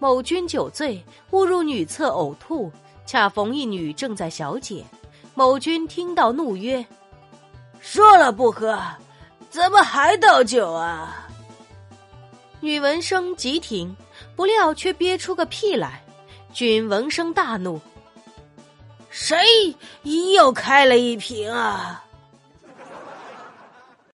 某君酒醉误入女厕呕吐恰逢一女正在小解某君听到怒曰说了不喝怎么还倒酒啊？女闻声急停不料却憋出个屁来君闻声大怒谁又开了一瓶啊？